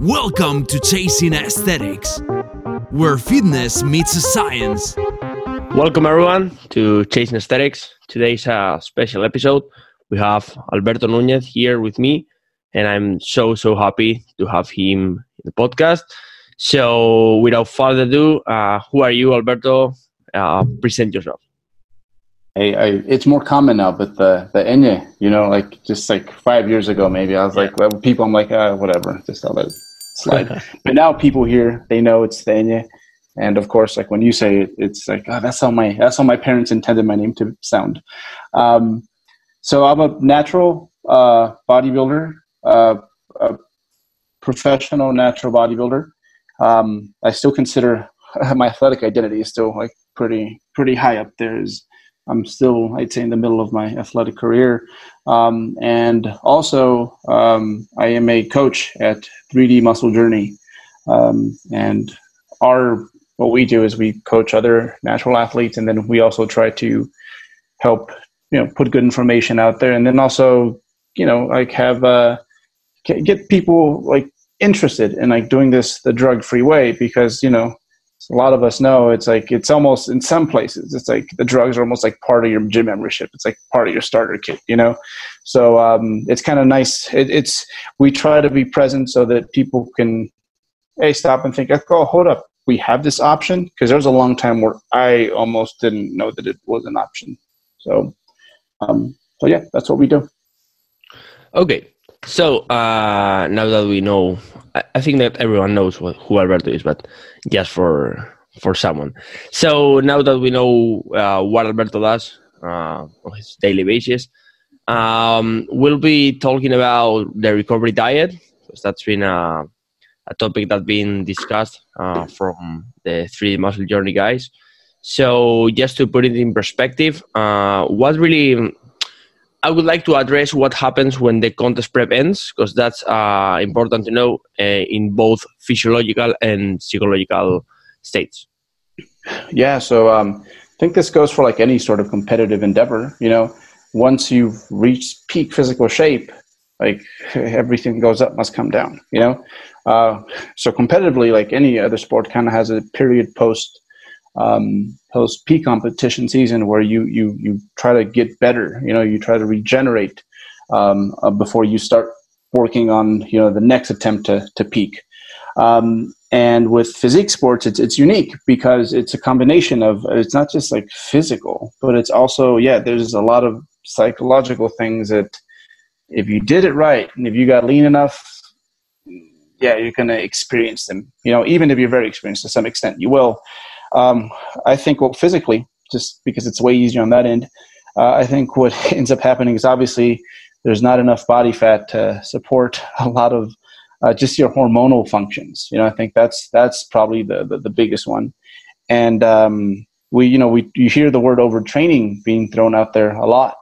Welcome to Chasing Aesthetics, where fitness meets science. Welcome, everyone, to Chasing Aesthetics. Today's a special episode. We have Alberto Nuñez here with me, and I'm so, so happy to have him in the podcast. So, without further ado, uh, who are you, Alberto? Uh, present yourself. I, I, it's more common now, but the the Enye, you know, like just like five years ago, maybe I was like, well, people, I'm like, uh, whatever, just I'll let it but now people here, they know it's Enye, and of course, like when you say it, it's like, oh, that's how my that's how my parents intended my name to sound. Um, so I'm a natural uh, bodybuilder, uh, a professional natural bodybuilder. Um, I still consider my athletic identity is still like pretty pretty high up there. Is I'm still, I'd say, in the middle of my athletic career. Um, and also, um, I am a coach at 3D Muscle Journey. Um, and our what we do is we coach other natural athletes, and then we also try to help you know put good information out there, and then also you know like have uh, get people like interested in like doing this the drug free way because you know a lot of us know it's like it's almost in some places it's like the drugs are almost like part of your gym membership. It's like part of your starter kit you know? So um, it's kind of nice. It, it's we try to be present so that people can hey stop and think oh hold up. We have this option? Because there was a long time where i almost didn't know that it was an option. So um, so yeah that's what we do. Okay. So uh, now that we know, I, think that everyone knows what, who Alberto is, but just for for someone. So now that we know uh, what Alberto does uh, on his daily basis, um, we'll be talking about the recovery diet because that's been a, a topic that's been discussed uh, from the 3D Muscle Journey guys. So just to put it in perspective, uh, what really I would like to address what happens when the contest prep ends, because that's uh, important to know uh, in both physiological and psychological states. Yeah, so um, I think this goes for like any sort of competitive endeavor. You know, once you've reached peak physical shape, like everything goes up must come down. You know, uh, so competitively, like any other sport, kind of has a period post um, post peak competition season where you you you try to get better. You know, you try to regenerate um, uh, before you start working on you know the next attempt to to peak. Um, and with physique sports, it's it's unique because it's a combination of it's not just like physical, but it's also yeah. There's a lot of psychological things that if you did it right and if you got lean enough, yeah, you're gonna experience them. You know, even if you're very experienced to some extent, you will. Um, I think well, physically, just because it's way easier on that end, uh, I think what ends up happening is obviously there's not enough body fat to support a lot of uh, just your hormonal functions. You know, I think that's that's probably the the, the biggest one. And um, we, you know, we you hear the word overtraining being thrown out there a lot.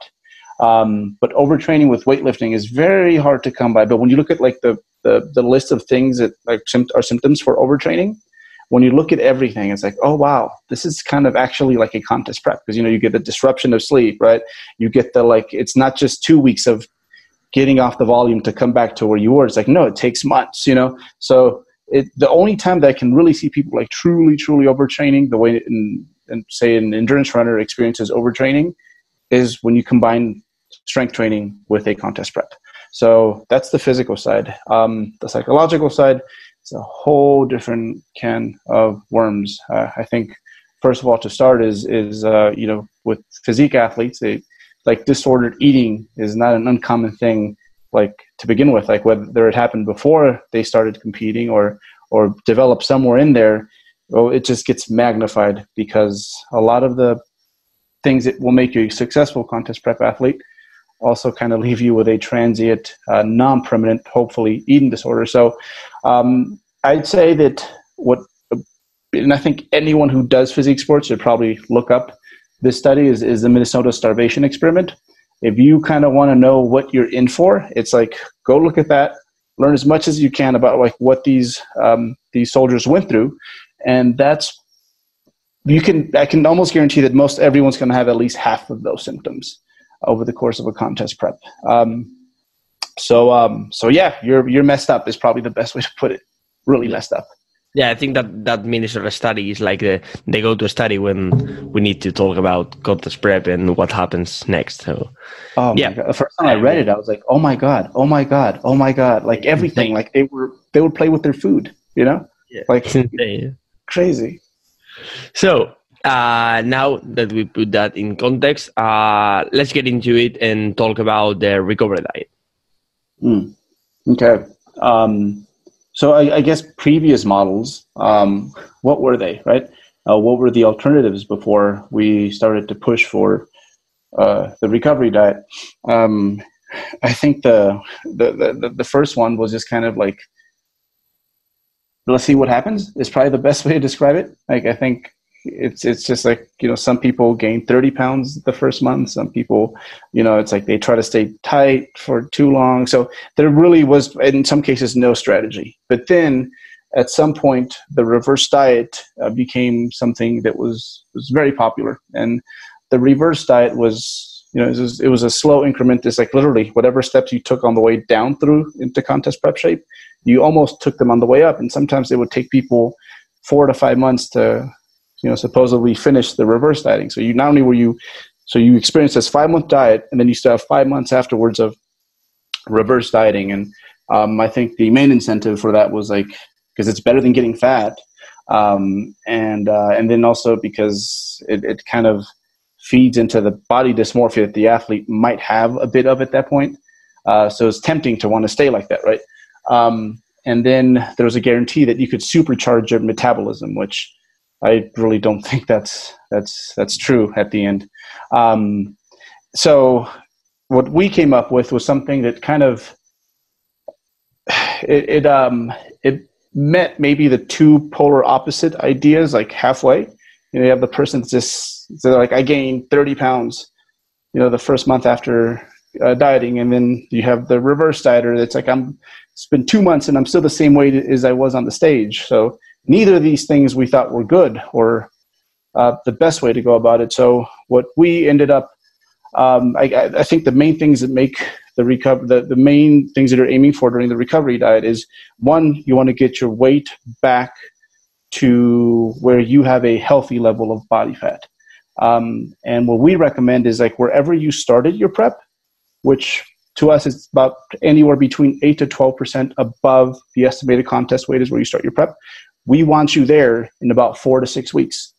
Um, but overtraining with weightlifting is very hard to come by. But when you look at like the the, the list of things that like are symptoms for overtraining, when you look at everything, it's like, oh wow, this is kind of actually like a contest prep because you know you get the disruption of sleep, right? You get the like, it's not just two weeks of getting off the volume to come back to where you were. It's like no, it takes months, you know. So it, the only time that I can really see people like truly, truly overtraining, the way in, in say an endurance runner experiences overtraining, is when you combine strength training with a contest prep. So that's the physical side. Um, the psychological side it's a whole different can of worms. Uh, I think first of all to start is is uh, you know with physique athletes, they, like disordered eating is not an uncommon thing. Like to begin with, like whether it happened before they started competing or or developed somewhere in there, well, it just gets magnified because a lot of the things that will make you a successful contest prep athlete also kind of leave you with a transient, uh, non-permanent, hopefully, eating disorder. So um, I'd say that what, and I think anyone who does physique sports should probably look up this study is, is the Minnesota starvation experiment. If you kind of want to know what you're in for, it's like go look at that, learn as much as you can about like what these um, these soldiers went through, and that's you can I can almost guarantee that most everyone's going to have at least half of those symptoms over the course of a contest prep. Um, so um, so yeah, you're you're messed up is probably the best way to put it. Really messed up. Yeah, I think that that Minnesota study is like the they go to a study when we need to talk about contest prep and what happens next. So, oh yeah, the first time I read it, I was like, oh my god, oh my god, oh my god, like everything, like they were they would play with their food, you know, yeah. like crazy. So uh, now that we put that in context, uh, let's get into it and talk about the recovery diet. Mm. Okay. Um, so I, I, guess previous models, um, what were they, right? Uh, what were the alternatives before we started to push for uh, the recovery diet? Um, I think the, the, the the first one was just kind of like let's see what happens is probably the best way to describe it. Like I think it's it's just like you know some people gain 30 pounds the first month some people you know it's like they try to stay tight for too long. So there really was in some cases no strategy. But then at some point the reverse diet uh, became something that was was very popular. And the reverse diet was you know it was, it was a slow increment. It's like literally whatever steps you took on the way down through into contest prep shape you almost took them on the way up. And sometimes it would take people four to five months to you know supposedly finish the reverse dieting. So you not only were you so you experience this five month diet, and then you still have five months afterwards of reverse dieting. And um, I think the main incentive for that was like because it's better than getting fat, um, and uh, and then also because it, it kind of feeds into the body dysmorphia that the athlete might have a bit of at that point. Uh, so it's tempting to want to stay like that, right? Um, and then there was a guarantee that you could supercharge your metabolism, which I really don't think that's that's that's true at the end. Um, so what we came up with was something that kind of it it, um, it met maybe the two polar opposite ideas like halfway. You know, you have the person that's just like I gained thirty pounds, you know, the first month after uh, dieting, and then you have the reverse dieter that's like I'm. It's been two months and I'm still the same weight as I was on the stage. So neither of these things we thought were good or uh, the best way to go about it. So what we ended up, um, I, I, think the main things that make the recover, the, the main things that are aiming for during the recovery diet is one, you want to get your weight back to where you have a healthy level of body fat. Um, and what we recommend is like wherever you started your prep, which to us is about anywhere between 8 to 12% above the estimated contest weight is where you start your prep we want you there in about four to six weeks.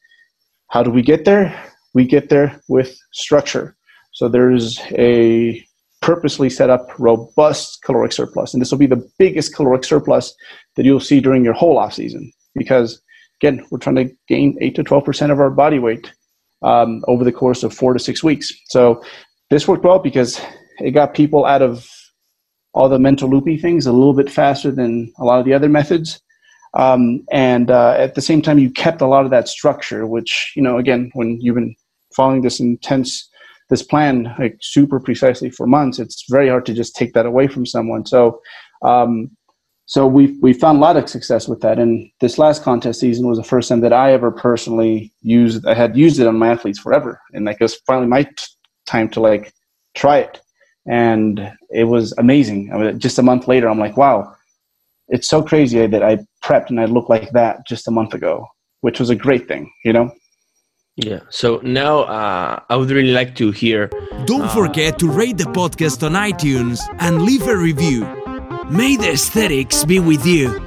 How do we get there? We get there with structure. So there's a purposely set up robust caloric surplus. And this will be the biggest caloric surplus that you'll see during your whole off season because again, we're trying to gain eight to 12% of our body weight um, over the course of four to six weeks. So this worked well because it got people out of all the mental loopy things a little bit faster than a lot of the other methods. Um, and uh, at the same time, you kept a lot of that structure, which, you know, again, when you've been following this intense, this plan like super precisely for months, it's very hard to just take that away from someone. So, um, so we we found a lot of success with that. And this last contest season was the first time that I ever personally used. I had used it on my athletes forever, and like it was finally my t- time to like try it, and it was amazing. I mean, just a month later, I'm like, wow, it's so crazy that I prepped and I looked like that just a month ago, which was a great thing, you know? Yeah. So now uh, I would really like to hear. Don't uh, forget to rate the podcast on iTunes and leave a review. May the aesthetics be with you.